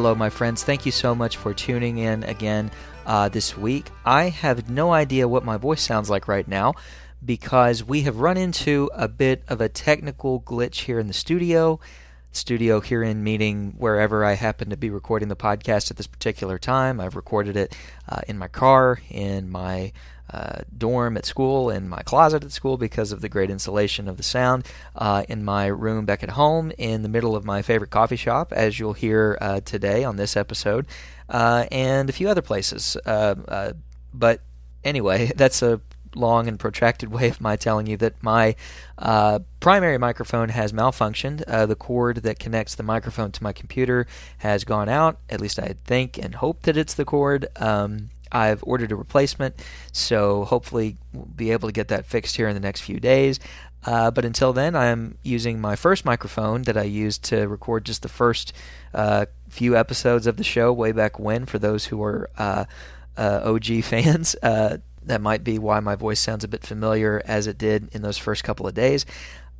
Hello, my friends. Thank you so much for tuning in again uh, this week. I have no idea what my voice sounds like right now because we have run into a bit of a technical glitch here in the studio. Studio here in meeting wherever I happen to be recording the podcast at this particular time. I've recorded it uh, in my car, in my uh, dorm at school, in my closet at school because of the great insulation of the sound, uh, in my room back at home, in the middle of my favorite coffee shop, as you'll hear uh, today on this episode, uh, and a few other places. Uh, uh, but anyway, that's a long and protracted way of my telling you that my primary microphone has malfunctioned. the cord that connects the microphone to my computer has gone out. At least I think and hope that it's the cord. Um, I've ordered a replacement, so hopefully we'll be able to get that fixed here in the next few days. Uh, but until then, I'm using my first microphone that I used to record just the first uh, few episodes of the show way back when. For those who are uh, uh OG fans, uh, that might be why my voice sounds a bit familiar as it did in those first couple of days.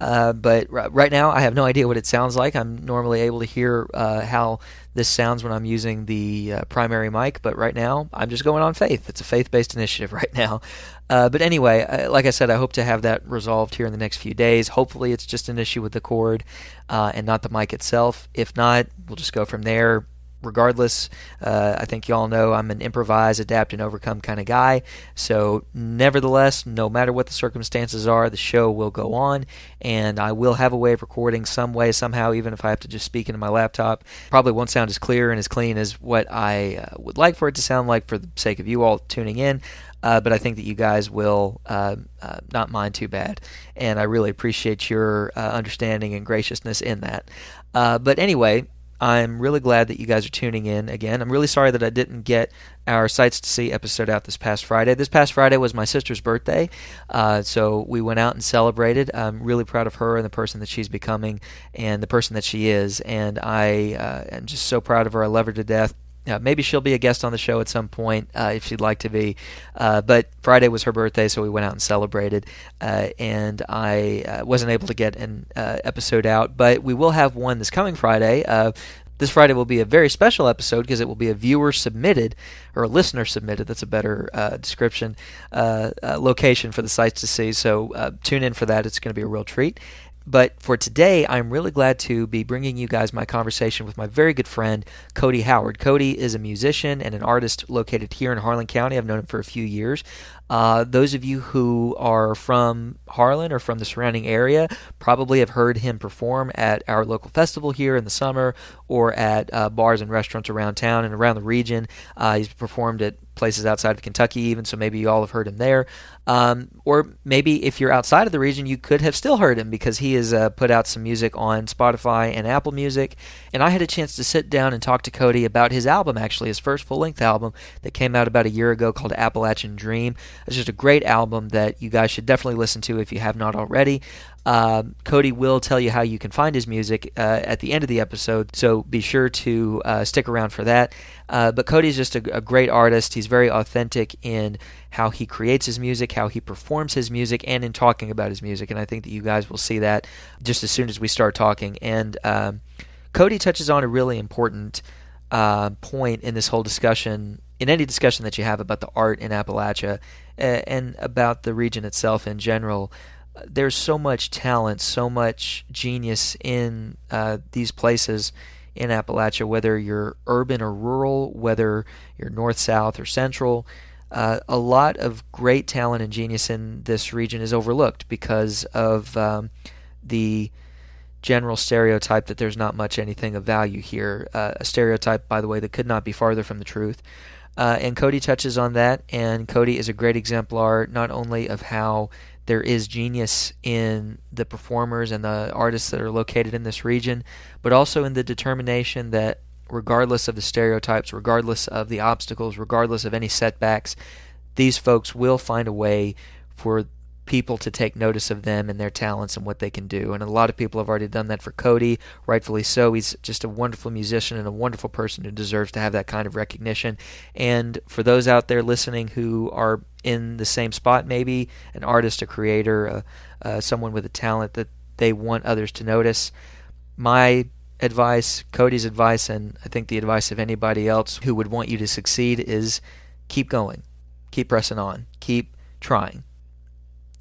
Uh, but r- right now, I have no idea what it sounds like. I'm normally able to hear uh, how this sounds when I'm using the uh, primary mic, but right now, I'm just going on faith. It's a faith based initiative right now. Uh, but anyway, uh, like I said, I hope to have that resolved here in the next few days. Hopefully, it's just an issue with the cord and not the mic itself. If not, we'll just go from there regardless. Uh, I think y'all know I'm an improvise, adapt, and overcome kind of guy. So, nevertheless, no matter what the circumstances are, the show will go on, and I will have a way of recording some way, somehow, even if I have to just speak into my laptop. Probably won't sound as clear and as clean as what I uh, would like for it to sound like for the sake of you all tuning in. Uh, but I think that you guys will uh, uh, not mind too bad. And I really appreciate your uh, understanding and graciousness in that. But anyway, I'm really glad that you guys are tuning in again. I'm really sorry that I didn't get our Sights to See episode out this past Friday. This past Friday was my sister's birthday, uh, so we went out and celebrated. I'm really proud of her and the person that she's becoming and the person that she is, and I uh, am just so proud of her. I love her to death. Uh, maybe she'll be a guest on the show at some point uh, if she'd like to be. Uh, but Friday was her birthday, so we went out and celebrated. Uh, and I uh, wasn't able to get an uh, episode out, but we will have one this coming Friday. this Friday will be a very special episode because it will be a viewer submitted or a listener submitted. That's a better description location for the sites to see. So tune in for that. It's going to be a real treat. But for today, I'm really glad to be bringing you guys my conversation with my very good friend, Cody Howard. Cody is a musician and an artist located here in Harlan County. I've known him for a few years. Uh, those of you who are from Harlan or from the surrounding area probably have heard him perform at our local festival here in the summer or at uh, bars and restaurants around town and around the region. Uh, he's performed at places outside of Kentucky, even, so maybe you all have heard him there. Um, or maybe if you're outside of the region, you could have still heard him because he has uh, put out some music on Spotify and Apple Music. And I had a chance to sit down and talk to Cody about his album, actually, his first full length album that came out about a year ago called Appalachian Dream. It's just a great album that you guys should definitely listen to if you have not already. Um, Cody will tell you how you can find his music uh, at the end of the episode, so be sure to uh, stick around for that. Uh, but Cody's just a, a, great artist. He's very authentic in how he creates his music, how he performs his music, and in talking about his music. And I think that you guys will see that just as soon as we start talking. And um, Cody touches on a really important uh, point in this whole discussion, in any discussion that you have about the art in Appalachia uh, and about the region itself in general there's so much talent, so much genius in uh, these places in Appalachia, whether you're urban or rural, whether you're north, south, or central. Uh, a lot of great talent and genius in this region is overlooked because of um, the general stereotype that there's not much anything of value here. Uh, a stereotype, by the way, that could not be farther from the truth. Uh, and Cody touches on that, and Cody is a great exemplar not only of how there is genius in the performers and the artists that are located in this region, but also in the determination that regardless of the stereotypes, regardless of the obstacles, regardless of any setbacks, these folks will find a way for people to take notice of them and their talents and what they can do. And a lot of people have already done that for Cody, rightfully so. He's just a wonderful musician and a wonderful person who deserves to have that kind of recognition. And for those out there listening who are in the same spot, maybe an artist, a creator, uh, someone with a talent that they want others to notice, my advice, Cody's advice, and I think the advice of anybody else who would want you to succeed is keep going, keep pressing on, keep trying.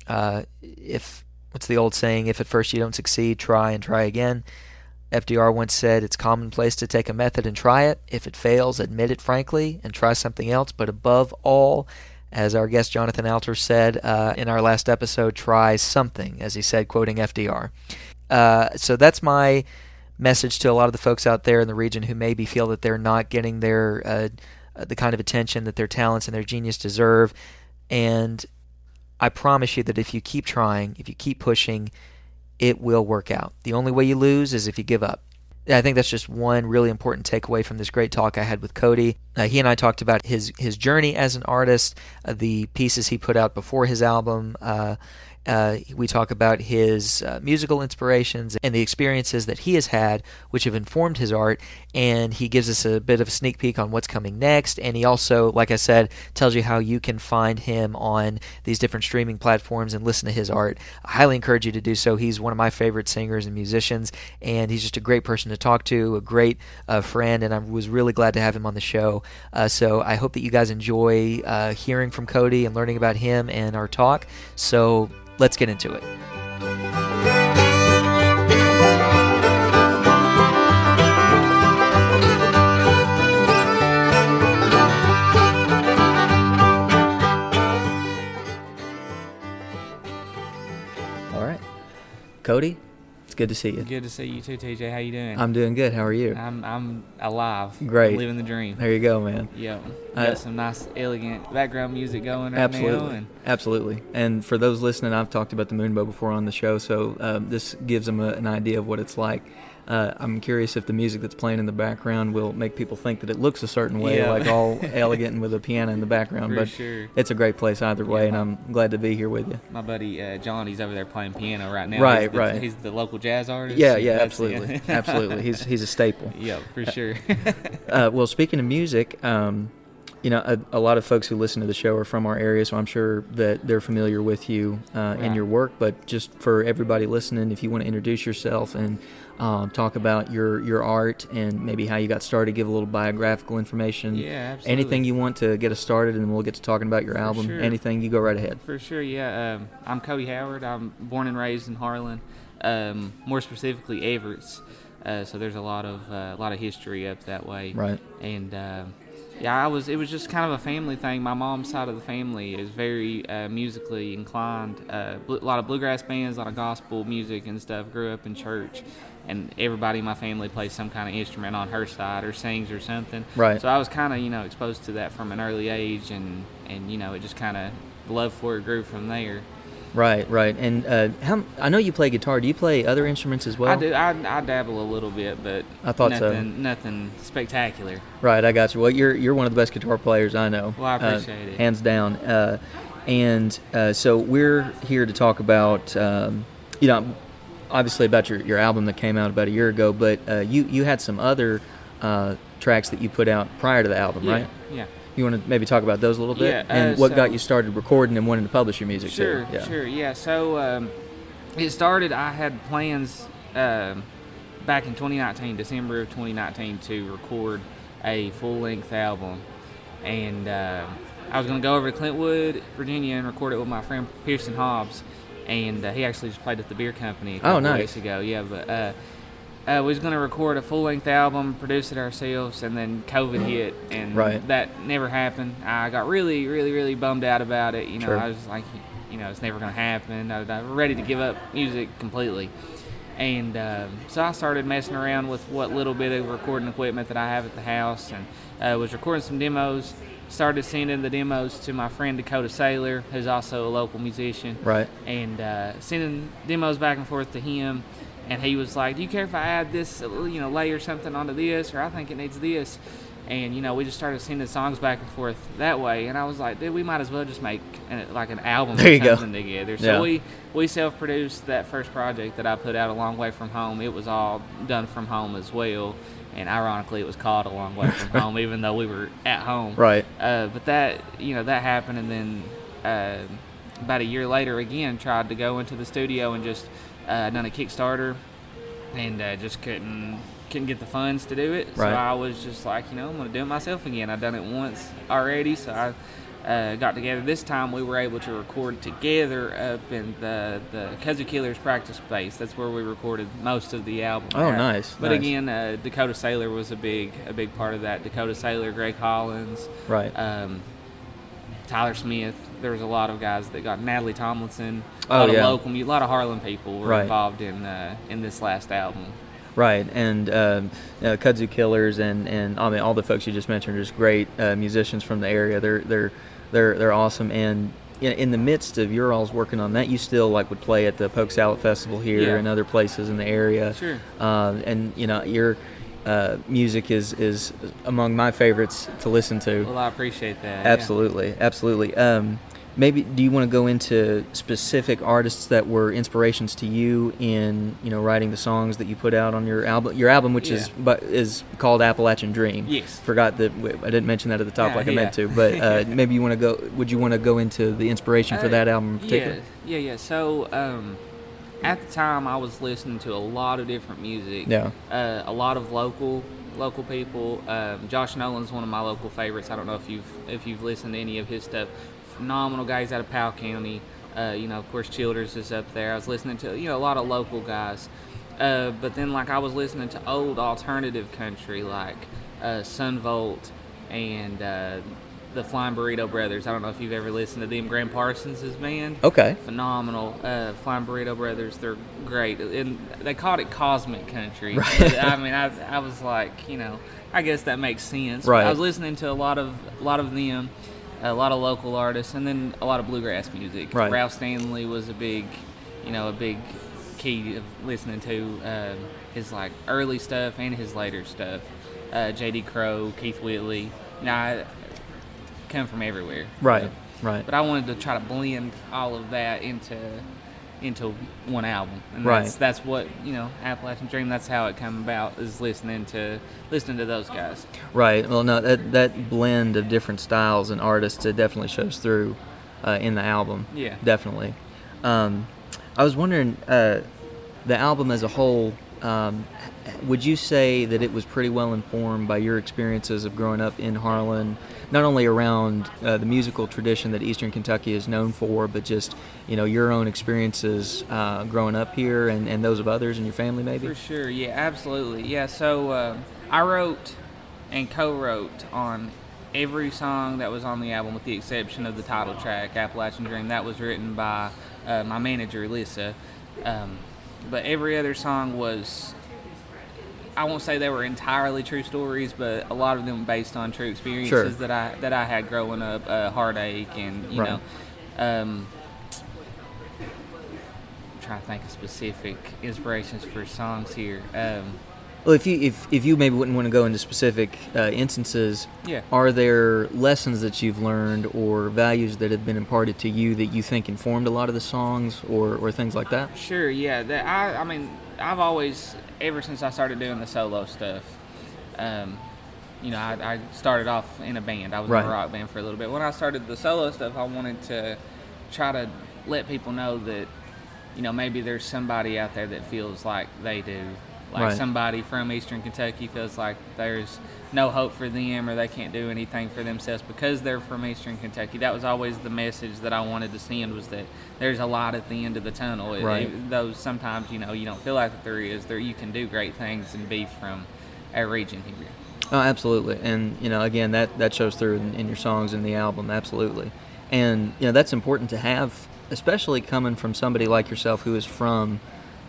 Uh, if what's the old saying? If at first you don't succeed, try and try again. FDR once said it's commonplace to take a method and try it. If it fails, admit it frankly and try something else. But above all, as our guest Jonathan Alter said uh, in our last episode, try something, as he said, quoting FDR. Uh, so that's my message to a lot of the folks out there in the region who maybe feel that they're not getting their uh, the kind of attention that their talents and their genius deserve. And I promise you that if you keep trying, if you keep pushing, it will work out. The only way you lose is if you give up. I think that's just one really important takeaway from this great talk I had with Cody. Uh, he and I talked about his his journey as an artist, uh, the pieces he put out before his album, uh, uh, we talk about his uh, musical inspirations and the experiences that he has had, which have informed his art. And he gives us a bit of a sneak peek on what's coming next. And he also, like I said, tells you how you can find him on these different streaming platforms and listen to his art. I highly encourage you to do so. He's one of my favorite singers and musicians, and he's just a great person to talk to, a great uh, friend. And I was really glad to have him on the show. Uh, so I hope that you guys enjoy uh, hearing from Cody and learning about him and our talk. So let's get into it. All right. Cody, good to see you. Good to see you too, TJ. How you doing? I'm doing good. How are you? I'm I'm alive. Great. I'm living the dream. There you go, man. Yep. Uh, Got some nice, elegant background music going right Absolutely, now, and absolutely. And for those listening, I've talked about the Moonbow before on the show, so um, this gives them a, an idea of what it's like. Uh, I'm curious if the music that's playing in the background will make people think that it looks a certain way, Yeah. like all elegant and with a piano in the background. for but sure. it's a great place either way, Yeah. and I'm glad to be here with you. My buddy uh, John, he's over there playing piano right now. Right, he's the, right. He's the local jazz artist. Yeah, yeah, absolutely, absolutely. He's he's a staple. Yep, for sure. Uh, well, speaking of music, um, you know, a, a lot of folks who listen to the show are from our area, so I'm sure that they're familiar with you uh, and your work. But just for everybody listening, if you want to introduce yourself and um, talk about your your art and maybe how you got started, give a little biographical information. yeah, absolutely. Anything you want to get us started, and then we'll get to talking about your For album. sure. Anything, you go right ahead. For sure, yeah. Um, I'm Cody Howard. I'm born and raised in Harlan, um, more specifically Evarts. Uh, so there's a lot of uh, a lot of history up that way. Right. And um yeah, I was. It was just kind of a family thing. My mom's side of the family is very uh, musically inclined. Uh, bl- a lot of bluegrass bands, a lot of gospel music and stuff. Grew up in church, and everybody in my family plays some kind of instrument on her side or sings or something. Right. So I was kind of you know exposed to that from an early age, and and you know it just kind of the love for it grew from there. Right. Right. And uh, how? I know you play guitar. Do you play other instruments as well? I do. I, I dabble a little bit, but I thought so. nothing, Nothing spectacular. Right, I got you. Well, you're you're one of the best guitar players I know. Well, I uh, appreciate it. hands down. Uh, and uh, so we're here to talk about, um, you know, obviously about your, your album that came out about a year ago, but uh, you you had some other uh, tracks that you put out prior to the album, Yeah. right? Yeah. You want to maybe talk about those a little bit, Yeah, and uh, what so- got you started recording and wanting to publish your music Sure, too? Yeah. sure, yeah. So um, it started. I had plans um, back in 2019, December of 2019, to record a full-length album, and uh, I was going to go over to Clintwood, Virginia, and record it with my friend Pearson Hobbs, and uh, he actually just played at the beer company a Oh, couple nice. weeks ago. Yeah, but. Uh, uh, we was going to record a full-length album, produce it ourselves, and then COVID hit, and Right. that never happened. I got really, really, really bummed out about it. You know, Sure. I was like, you know, it's never going to happen. I, I was ready to give up music completely. And um, so I started messing around with what little bit of recording equipment that I have at the house and uh, was recording some demos. Started sending the demos to my friend Dakota Sailor, who's also a local musician Right. and uh, sending demos back and forth to him. And he was like, "Do you care if I add this, you know, layer something onto this, or I think it needs this?" And you know, we just started sending songs back and forth that way. And I was like, "Dude, we might as well just make an, like an album There or you go. together." So Yeah. we we self-produced that first project that I put out, "A Long Way from Home." It was all done from home as well. And ironically, it was called "A Long Way from Home," even though we were at home. Right. Uh, but that you know that happened, and then uh, about a year later, again tried to go into the studio and just uh, done a Kickstarter, and uh, just couldn't couldn't get the funds to do it. So I was just like, you know, I'm gonna do it myself again. I've done it once already, so I. Uh, got together. This time we were able to record together up in the the Kudzu Killers practice space. That's where we recorded most of the album. Oh, nice, But nice. again, uh, Dakota Sailor was a big a big part of that. Dakota Sailor, Greg Hollins, Right. um, Tyler Smith. There was a lot of guys that got Natalie Tomlinson. A Oh, lot yeah. of local, a lot of Harlan people were Right. involved in uh, in this last album. Right, and um, uh, Kudzu Killers and, and I mean all the folks you just mentioned are just great uh, musicians from the area. They're they're they're they're awesome. And in, in the midst of your all's working on that, you still like would play at the Poke Sallet Festival here Yeah. and other places in the area. Sure. Uh, and you know your uh, music is is among my favorites to listen to. Well, I appreciate that. yeah. Absolutely, absolutely. Um, maybe do you want to go into specific artists that were inspirations to you in you know writing the songs that you put out on your album? Your album, which is but is called Appalachian Dream. Yes. Forgot that I didn't mention that at the top Yeah, like I meant to. But uh, maybe you want to go. Would you want to go into the inspiration for Uh, that album in particular? Yeah, yeah, yeah. So um, at the time, I was listening to a lot of different music. Yeah. Uh, a lot of local local people. Um, Josh Nolan's one of my local favorites. I don't know if you've if you've listened to any of his stuff. Phenomenal guys out of Powell County. Uh, you know, of course, Childers is up there. I was listening to you know a lot of local guys. Uh, but then like I was listening to old alternative country like uh, Son Volt and uh, the Flying Burrito Brothers. I don't know if you've ever listened to them. Gram Parsons' band Okay. phenomenal. Uh, Flying Burrito Brothers, they're great, and they called it cosmic country. Right. But, I mean, I, I was like, you know, I guess that makes sense. But Right. I was listening to a lot of a lot of them, a lot of local artists, and then a lot of bluegrass music. Right. Ralph Stanley was a big, you know, a big key of listening to uh, his like early stuff and his later stuff. Uh, J.D. Crowe, Keith Whitley. Now, I come from everywhere. Right. Right. But I wanted to try to blend all of that into into one album, and Right. that's that's what you know, Appalachian Dream. That's how it came about is listening to listening to those guys. Right. Well, no, that that blend of different styles and artists it definitely shows through uh, in the album. Yeah. Definitely. Um, I was wondering, uh, the album as a whole, um, would you say that it was pretty well informed by your experiences of growing up in Harlan, not only around uh, the musical tradition that Eastern Kentucky is known for, but just you know your own experiences uh, growing up here and, and those of others in your family, maybe? For sure, yeah, absolutely, yeah. So um, I wrote and co-wrote on every song that was on the album, with the exception of the title track, "Appalachian Dream." That was written by uh, my manager, Lisa. Um, but every other song was. I won't say they were entirely true stories, but a lot of them based on true experiences Sure. that I that I had growing up, uh, heartache, and you Right. know, um, trying to think of specific inspirations for songs here. Um, Well, if you if, if you maybe wouldn't want to go into specific uh, instances, Yeah. are there lessons that you've learned or values that have been imparted to you that you think informed a lot of the songs or, or things like that? Sure, yeah. That I, I mean, I've always, ever since I started doing the solo stuff, um, you know, I, I started off in a band. I was Right. in a rock band for a little bit. When I started the solo stuff, I wanted to try to let people know that, you know, maybe there's somebody out there that feels like they do. Like Right. somebody from Eastern Kentucky feels like there's no hope for them or they can't do anything for themselves because they're from Eastern Kentucky. That was always the message that I wanted to send was that there's a light at the end of the tunnel. Right. it- though sometimes you know you don't feel like that there is, there you can do great things and be from our region here. Oh, absolutely, and you know, again, that that shows through in, in your songs and the album, absolutely, and you know that's important to have, especially coming from somebody like yourself who is from,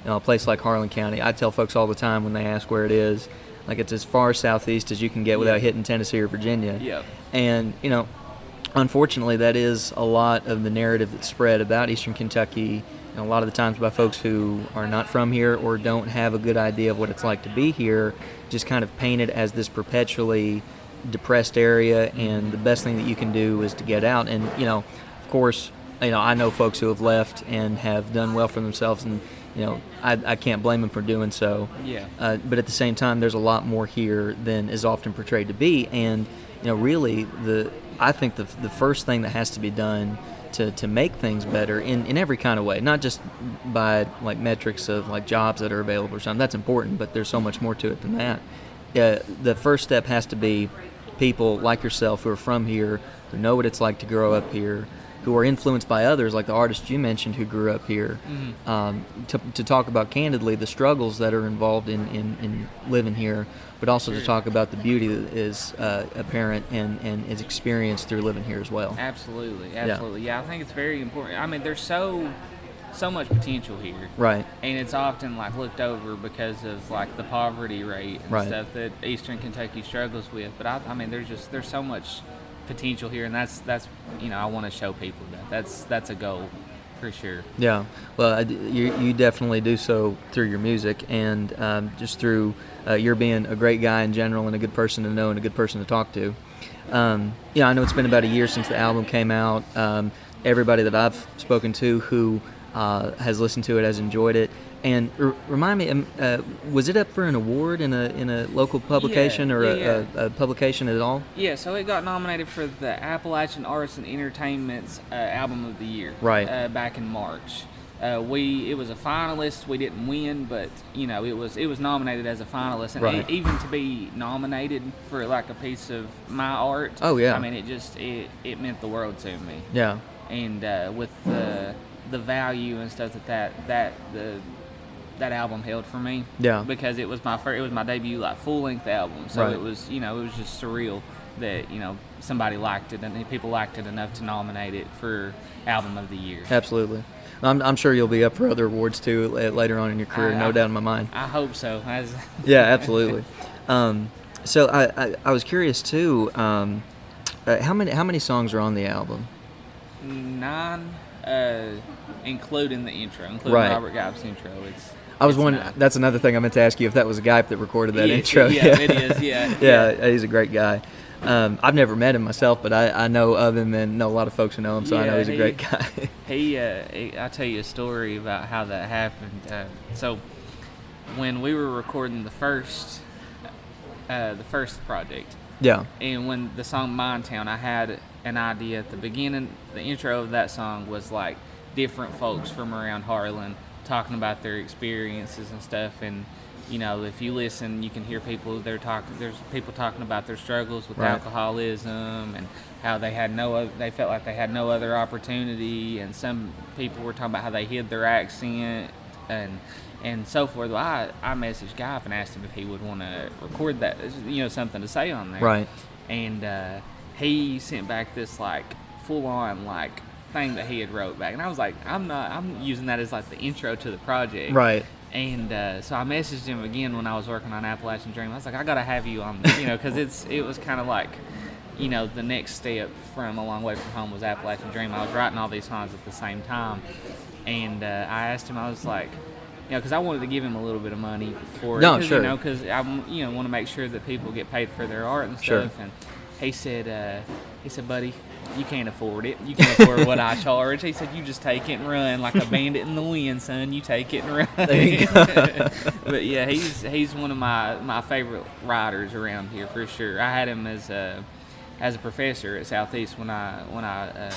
know, a place like Harlan County. I tell folks all the time when they ask where it is, like it's as far southeast as you can get without Yeah. hitting Tennessee or Virginia. Yep. And you know, unfortunately, that is a lot of the narrative that's spread about Eastern Kentucky. And a lot of the times by folks who are not from here or don't have a good idea of what it's like to be here, just kind of painted as this perpetually depressed area. And the best thing that you can do is to get out. And you know, of course, you know I know folks who have left and have done well for themselves, and you know I, I can't blame them for doing so. Yeah. Uh, but at the same time, there's a lot more here than is often portrayed to be, and you know, really, the I think the the first thing that has to be done to, to make things better in, in every kind of way, not just by like metrics of like jobs that are available or something. That's important, but there's so much more to it than that. Uh, the first step has to be people like yourself who are from here, who know what it's like to grow up here, who are influenced by others, like the artist you mentioned who grew up here, Mm-hmm. um, to, to talk about candidly the struggles that are involved in, in, in living here, but also to talk about the beauty that is uh, apparent and, and is experienced through living here as well. Absolutely, absolutely. Yeah. I think it's very important. I mean, there's so so much potential here, Right. and it's often like looked over because of like the poverty rate and Right. stuff that Eastern Kentucky struggles with. But I, I mean, there's just there's so much potential here, and that's that's you know I want to show people that that's that's a goal for sure. Yeah, well, I you, you definitely do so through your music and um, just through uh, your being a great guy in general and a good person to know and a good person to talk to. Um, yeah, I know it's been about a year since the album came out. Um, everybody that I've spoken to who uh, has listened to it has enjoyed it. And r- remind me, um, uh, was it up for an award in a in a local publication or yeah, a, a, a publication at all? Yeah, so it got nominated for the Appalachian Arts and Entertainment's uh, Album of the Year. Right. Uh, back in March. Uh, we it was a finalist. We didn't win, but you know it was it was nominated as a finalist, and Right. e- even to be nominated for like a piece of my art. Oh, yeah. I mean, it just it, it meant the world to me, Yeah, and uh, with the the value and stuff that that that the that album held for me. Yeah. Because it was my first, it was my debut like full length album, so Right. it was you know it was just surreal that you know somebody liked it and people liked it enough to nominate it for album of the year. absolutely. I'm, I'm sure you'll be up for other awards too later on in your career, I- no I- doubt in my mind. I hope so. Yeah, absolutely. um, so I, I, I was curious too. Um, uh, how many how many songs are on the album? nine, uh, including the intro, including Right. Robert Gipe's intro. It's I was wondering. That's another thing I meant to ask you if that was a guy that recorded that Yeah, intro. yeah, it is, yeah, yeah, yeah. he's a great guy. Um, I've never met him myself, but I, I know of him and know a lot of folks who know him, so I know Yeah, he's a he- great guy. He, uh, he, I'll tell you a story about how that happened. Uh, so, when we were recording the first, uh, the first project, yeah, and when the song Mine Town, I had an idea at the beginning. The intro of that song was like different folks from around Harlan talking about their experiences and stuff. And you know, if you listen, you can hear people they're talking. There's people talking about their struggles with Right. alcoholism and how they had no, oth- they felt like they had no other opportunity. And some people were talking about how they hid their accent and and so forth. Well, I I messaged Gipe and asked him if he would want to record that. You know, something to say on there right. and uh, he sent back this like full on like thing that he had wrote back and i was like i'm not i'm using that as like the intro to the project Right. and uh, so i messaged him again when i was working on appalachian dream i was like i gotta have you on you know because it's it was kind of like you know the next step from a long way from home was appalachian dream i was writing all these songs at the same time and uh, i asked him i was like you know, because I wanted to give him a little bit of money for it. No, sure. You know, because I, you know, want to make sure that people get paid for their art and Sure. stuff. And he said, uh, he said, buddy, you can't afford it. You can't afford what I charge. He said, you just take it and run like a bandit in the wind, son. You take it and run. There you go. but yeah, he's he's one of my my favorite writers around here for sure. I had him as a as a professor at Southeast when I when I uh,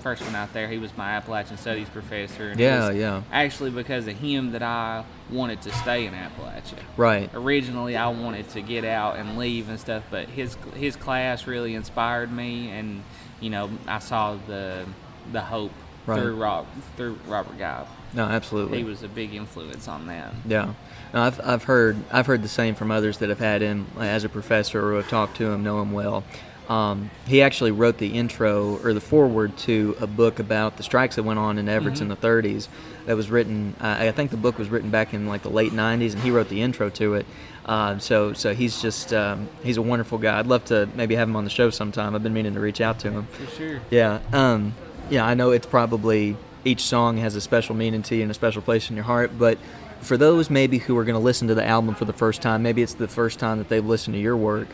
first went out there. He was my Appalachian Studies professor. And Yeah, yeah. Actually, because of him, that I wanted to stay in Appalachia Right. originally I wanted to get out and leave and stuff, but his his class really inspired me, and you know I saw the the hope Right. through Rob through Robert Gipe. No, absolutely. He was a big influence on that. Yeah, no, I've, I've heard I've heard the same from others that have had him as a professor or have talked to him, know him well. Um, he actually wrote the intro or the foreword to a book about the strikes that went on in Evarts in the 30s. That was written. Uh, I think the book was written back in like the late 90s, and he wrote the intro to it. Uh, so so he's just um, he's a wonderful guy. I'd love to maybe have him on the show sometime. I've been meaning to reach out to him. For sure. Yeah. Um, yeah, I know it's probably each song has a special meaning to you and a special place in your heart, but for those maybe who are going to listen to the album for the first time, maybe it's the first time that they've listened to your work,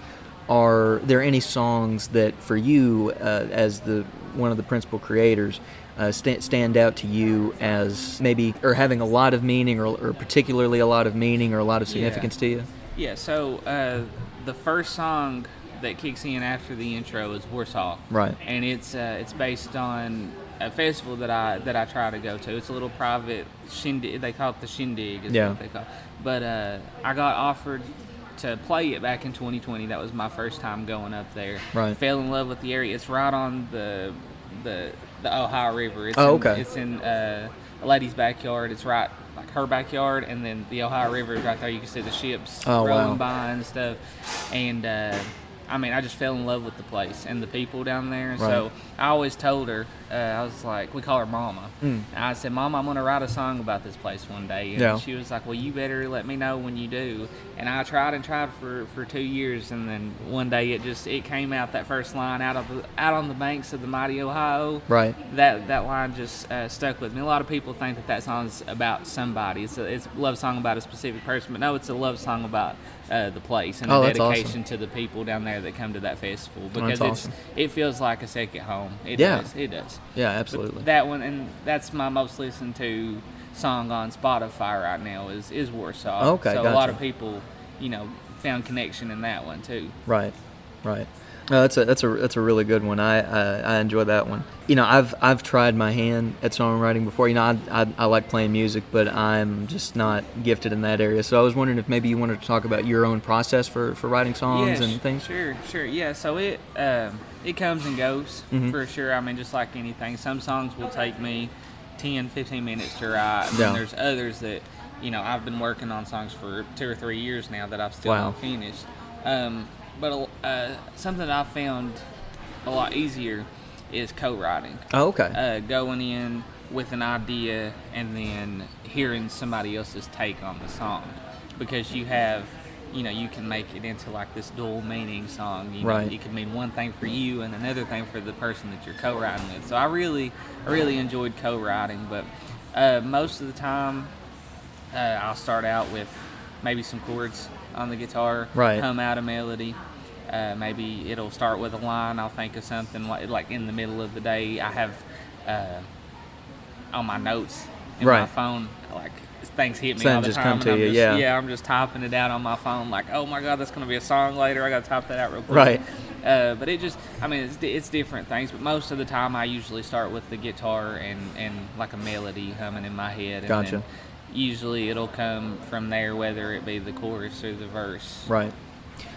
are there any songs that for you uh, as the one of the principal creators uh, sta- stand out to you as maybe or having a lot of meaning or, or particularly a lot of meaning or a lot of Yeah. significance to you? Yeah. So uh, the first song that kicks in after the intro is Warsaw. Right. And it's uh, it's based on a festival that I that I try to go to. It's a little private shindig. They call it the shindig. Is Yeah. what they call. It. But uh, I got offered to play it back in 2020. That was my first time going up there. Right. Fell in love with the area. It's right on the the the Ohio River. It's Oh, in, okay. It's in uh, a lady's backyard. It's right like her backyard, and then the Ohio River is right there. You can see the ships Oh, wow. rolling by and stuff. And uh, I mean, I just fell in love with the place and the people down there. So I always told her, uh, I was like, we call her Mama. Mm. And I said, Mama, I'm going to write a song about this place one day. And Yeah. she was like, Well, you better let me know when you do. And I tried and tried for, for two years, and then one day it just it came out that first line out of out on the banks of the mighty Ohio. Right. That that line just uh, stuck with me. A lot of people think that that song's about somebody. It's a, it's a love song about a specific person, but no, it's a love song about uh, the place and Oh, a that's awesome. dedication to the people down there that come to that festival because it's awesome. it feels like a second home. It Yeah. does. It does. Yeah, But absolutely. that one and that's my most listened to song on Spotify right now is is Warsaw. Okay, so a lot of people, you know, found connection in that one too. Right, right. No, that's a that's a that's a really good one. I uh, I enjoy that one. You know, I've I've tried my hand at songwriting before. You know, I, I I like playing music, but I'm just not gifted in that area. So I was wondering if maybe you wanted to talk about your own process for for writing songs Yeah, and things. Sure, sure. Yeah, so it um, it comes and goes Mhm. for sure. I mean, just like anything, some songs will take me 10, 15 minutes to write. And Yeah. then there's others that, you know, I've been working on songs for two or three years now that I've still Wow. not finished. Um, but uh, something I found a lot easier is co-writing. Oh, okay. Uh, going in with an idea and then hearing somebody else's take on the song because you have you know you can make it into like this dual meaning song you know, Right. it can mean one thing for you and another thing for the person that you're co-writing with so i really i really enjoyed co-writing but uh, most of the time uh, i'll start out with maybe some chords on the guitar Right. hum out a melody uh, maybe it'll start with a line i'll think of something like, like in the middle of the day i have uh, on my notes in my phone like things hit me Something all the just time come and to I'm you, just, yeah. yeah i'm just typing it out on my phone like oh my god that's going to be a song later i got to type that out real quick Right. uh, but it just i mean it's, it's different things but most of the time i usually start with the guitar and and like a melody humming in my head and Gotcha. then usually it'll come from there whether it be the chorus or the verse Right.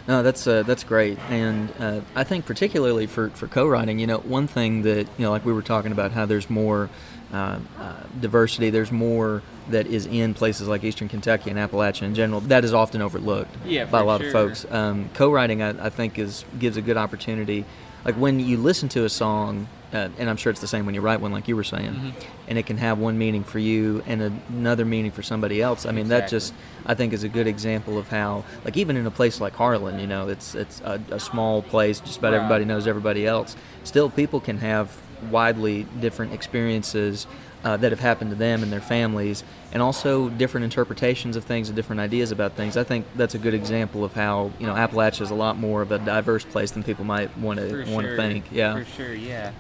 No, that's uh, that's great, and uh, I think particularly for, for co-writing, you know, one thing that you know, like we were talking about, how there's more uh, uh, diversity, there's more that is in places like Eastern Kentucky and Appalachia in general. That is often overlooked Yeah, by a lot sure. of folks. Um, co-writing, I, I think, is gives a good opportunity. Like when you listen to a song, uh, and I'm sure it's the same when you write one, like you were saying, Mhm. and it can have one meaning for you and another meaning for somebody else. I mean, that just I think is a good example of how, like, even in a place like Harlan, you know, it's it's a, a small place, just about everybody knows everybody else. Still, people can have widely different experiences uh, that have happened to them and their families, and also different interpretations of things and different ideas about things. I think that's a good example of how you know Appalachia is a lot more of a diverse place than people might want to want to think. Yeah. for sure yeah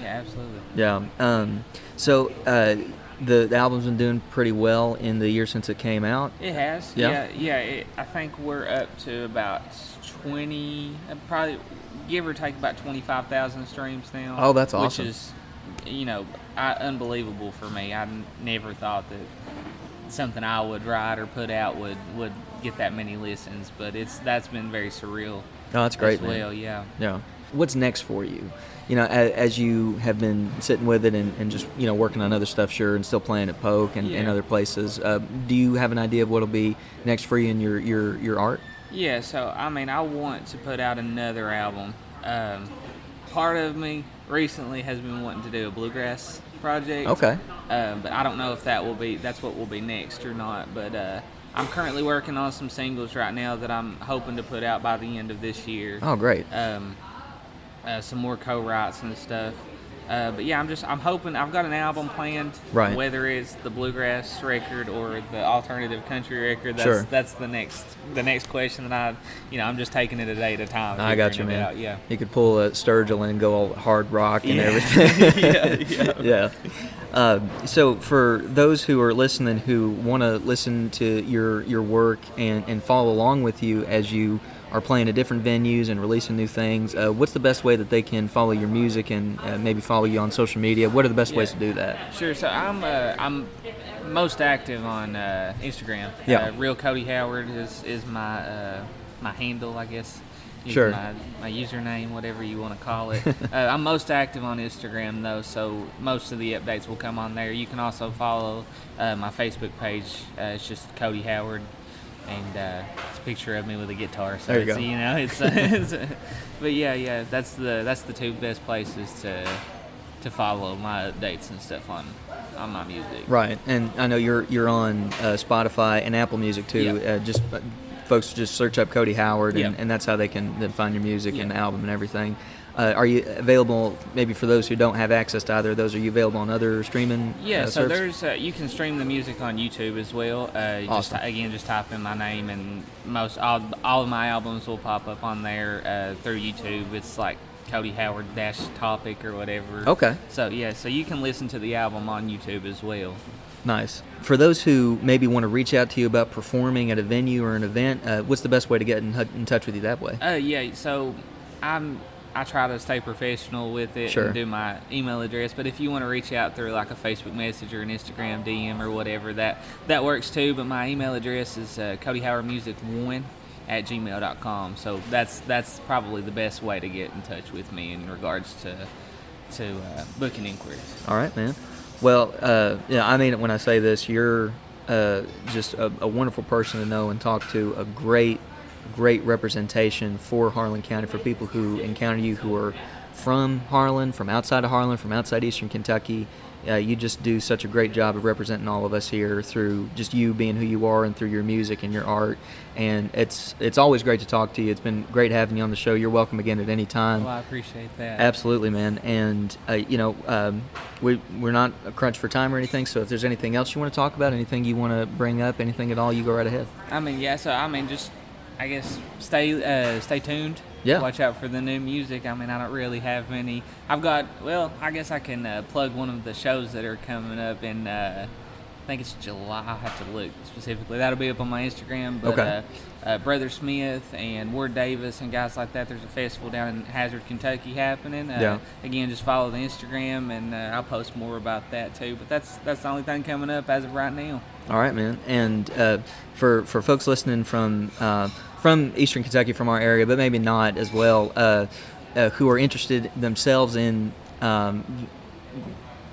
yeah absolutely Yeah. Um, so uh, the, the album's been doing pretty well in the year since it came out. It has. Yeah? Yeah, yeah. it, I think we're up to about twenty, uh, probably give or take about twenty-five thousand streams now. Oh, that's awesome. Which is, you know, I, unbelievable for me. I never thought that something I would write or put out would would get that many listens, but it's that's been very surreal. Oh, that's great, as man. well. Yeah. Yeah. What's next for you? You know, as, as you have been sitting with it and, and just you know working on other stuff, sure, and still playing at Poke and, and other places. Uh, do you have an idea of what'll be next for you in your your your art? Yeah, so I mean, I want to put out another album. Um, part of me recently has been wanting to do a bluegrass project. Okay. Um, but I don't know if that will be that's what will be next or not. But uh, I'm currently working on some singles right now that I'm hoping to put out by the end of this year. Oh, great. Um, uh, some more co-writes and stuff. Uh, but yeah, I'm just I'm hoping I've got an album planned. Right. Whether it's the bluegrass record or the alternative country record, that's Sure. that's the next the next question that I you know I'm just taking it a day at a time. I got you, man. Yeah. You could pull a Sturgill and go all hard rock and Yeah. everything. Yeah, yeah. yeah. Uh, so for those who are listening who want to listen to your your work and, and follow along with you as you are playing at different venues and releasing new things, uh, what's the best way that they can follow your music and uh, maybe follow you on social media? What are the best Yeah. ways to do that? Sure. So I'm uh, I'm most active on uh, Instagram. Yeah. Uh, Real Cody Howard is is my uh, my handle, I guess. Is Sure. My, my username, whatever you want to call it. uh, I'm most active on Instagram though, so most of the updates will come on there. You can also follow uh, my Facebook page. Uh, it's just Cody Howard, and uh, it's a picture of me with a guitar. So There you it's, go. you know, it's, it's but yeah, yeah. That's the that's the two best places to to follow my updates and stuff on on my music. Right, and I know you're you're on uh, Spotify and Apple Music too. Yeah. Uh, just uh, folks just search up Cody Howard, and, Yeah. and that's how they can then find your music and album and everything. Uh, are you available? Maybe for those who don't have access to either of those, are you available on other streaming? Yeah, uh, so services? there's uh, you can stream the music on YouTube as well. Uh, Awesome. Just, again, just type in my name, and most all, all of my albums will pop up on there uh, through YouTube. It's like Cody Howard dash topic or whatever. Okay. So yeah, so you can listen to the album on YouTube as well. Nice. For those who maybe want to reach out to you about performing at a venue or an event, uh, what's the best way to get in, in touch with you that way? Uh, yeah. So I'm I try to stay professional with it Sure. and do my email address. But if you want to reach out through like a Facebook message or an Instagram DM or whatever, that that works too. But my email address is uh, CodyHowardMusic1 at gmail.com. So that's that's probably the best way to get in touch with me in regards to to uh, booking inquiries. All right, man. Well, uh, yeah, I mean it when I say this. You're uh, just a, a wonderful person to know and talk to. A great, great representation for Harlan County for people who encounter you who are from Harlan, from outside of Harlan, from outside Eastern Kentucky. Uh, you just do such a great job of representing all of us here through just you being who you are and through your music and your art. And it's it's always great to talk to you. It's been great having you on the show. You're welcome again at any time. Well, I appreciate that. Absolutely, man. And uh, you know, um, we we're not a crunch for time or anything. So if there's anything else you want to talk about, anything you want to bring up, anything at all, you go right ahead. I mean, yeah. So I mean, just I guess stay uh, stay tuned. Yeah. Watch out for the new music. I mean, I don't really have many. I've got. Well, I guess I can uh, plug one of the shows that are coming up in. Uh, I think it's July. I have to look specifically. That'll be up on my Instagram. But Okay. uh, uh, Brother Smith and Ward Davis and guys like that. There's a festival down in Hazard, Kentucky happening. Uh, Yeah. Again, just follow the Instagram and uh, I'll post more about that too. But that's that's the only thing coming up as of right now. All right, man. And uh, for for folks listening from uh, from Eastern Kentucky, from our area, but maybe not as well, uh, uh, who are interested themselves in um,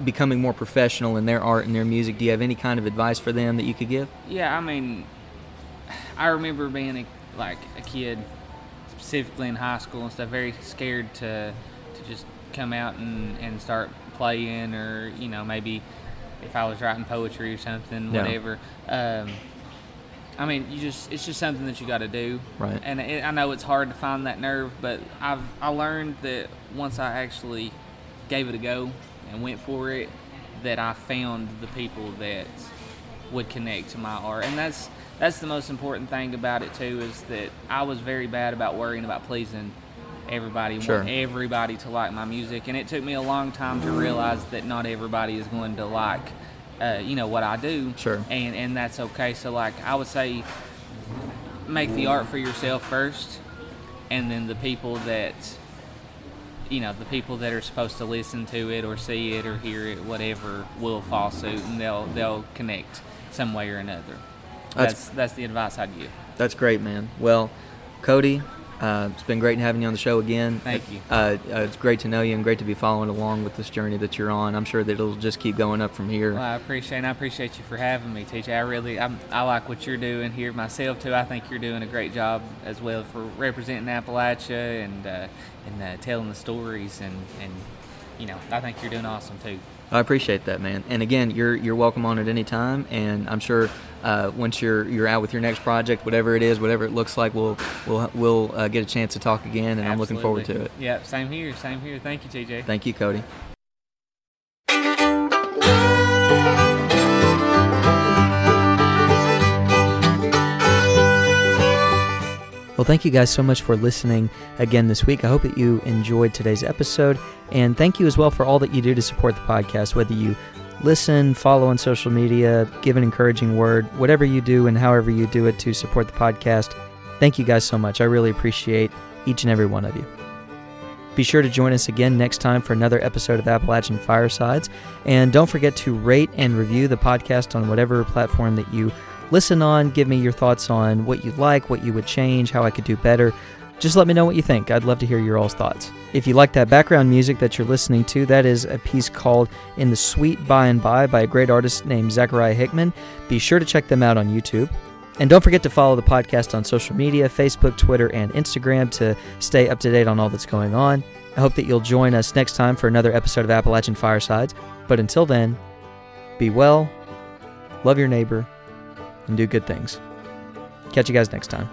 becoming more professional in their art and their music, do you have any kind of advice for them that you could give? Yeah, I mean, I remember being a, like a kid, specifically in high school and stuff, very scared to to just come out and, and start playing, or you know maybe if I was writing poetry or something, Yeah. whatever. Um, I mean, you just it's just something that you got to do. Right. And it, I know it's hard to find that nerve, but I've I learned that once I actually gave it a go and went for it, that I found the people that would connect to my art, and that's that's the most important thing about it too. Is that I was very bad about worrying about pleasing everybody, Sure. want everybody to like my music, and it took me a long time to realize that not everybody is going to like, uh, you know, what I do. Sure. And and that's okay. So like I would say, make the art for yourself first, and then the people that you know the people that are supposed to listen to it or see it or hear it whatever will fall suit and they'll they'll connect some way or another That's- that's that's the advice i'd give That's great, man. Well, Cody, uh, it's been great having you on the show again. Thank you. Uh, uh, it's great to know you and great to be following along with this journey that you're on. I'm sure that it'll just keep going up from here. well i appreciate and i appreciate you for having me tj i really I'm, i like what you're doing here myself too i think you're doing a great job as well for representing appalachia and uh, and uh, telling the stories and and you know i think you're doing awesome too I appreciate that, man. And again, you're you're welcome on at any time. And I'm sure uh, once you're you're out with your next project, whatever it is, whatever it looks like, we'll we'll we'll uh, get a chance to talk again. And I'm looking forward to it. yeah same here same here thank you tj Thank you, Cody. Well, thank you guys so much for listening again this week. I hope that you enjoyed today's episode. And thank you as well for all that you do to support the podcast, whether you listen, follow on social media, give an encouraging word, whatever you do and however you do it to support the podcast. Thank you guys so much. I really appreciate each and every one of you. Be sure to join us again next time for another episode of Appalachian Firesides. And don't forget to rate and review the podcast on whatever platform that you listen on. Give me your thoughts on what you like, what you would change, how I could do better. Just let me know what you think. I'd love to hear your all's thoughts. If you like that background music that you're listening to, that is a piece called In the Sweet By and By by a great artist named Zachariah Hickman. Be sure to check them out on YouTube. And don't forget to follow the podcast on social media Facebook, Twitter, and Instagram to stay up to date on all that's going on. I hope that you'll join us next time for another episode of Appalachian Firesides. But until then, be well, love your neighbor, and do good things. Catch you guys next time.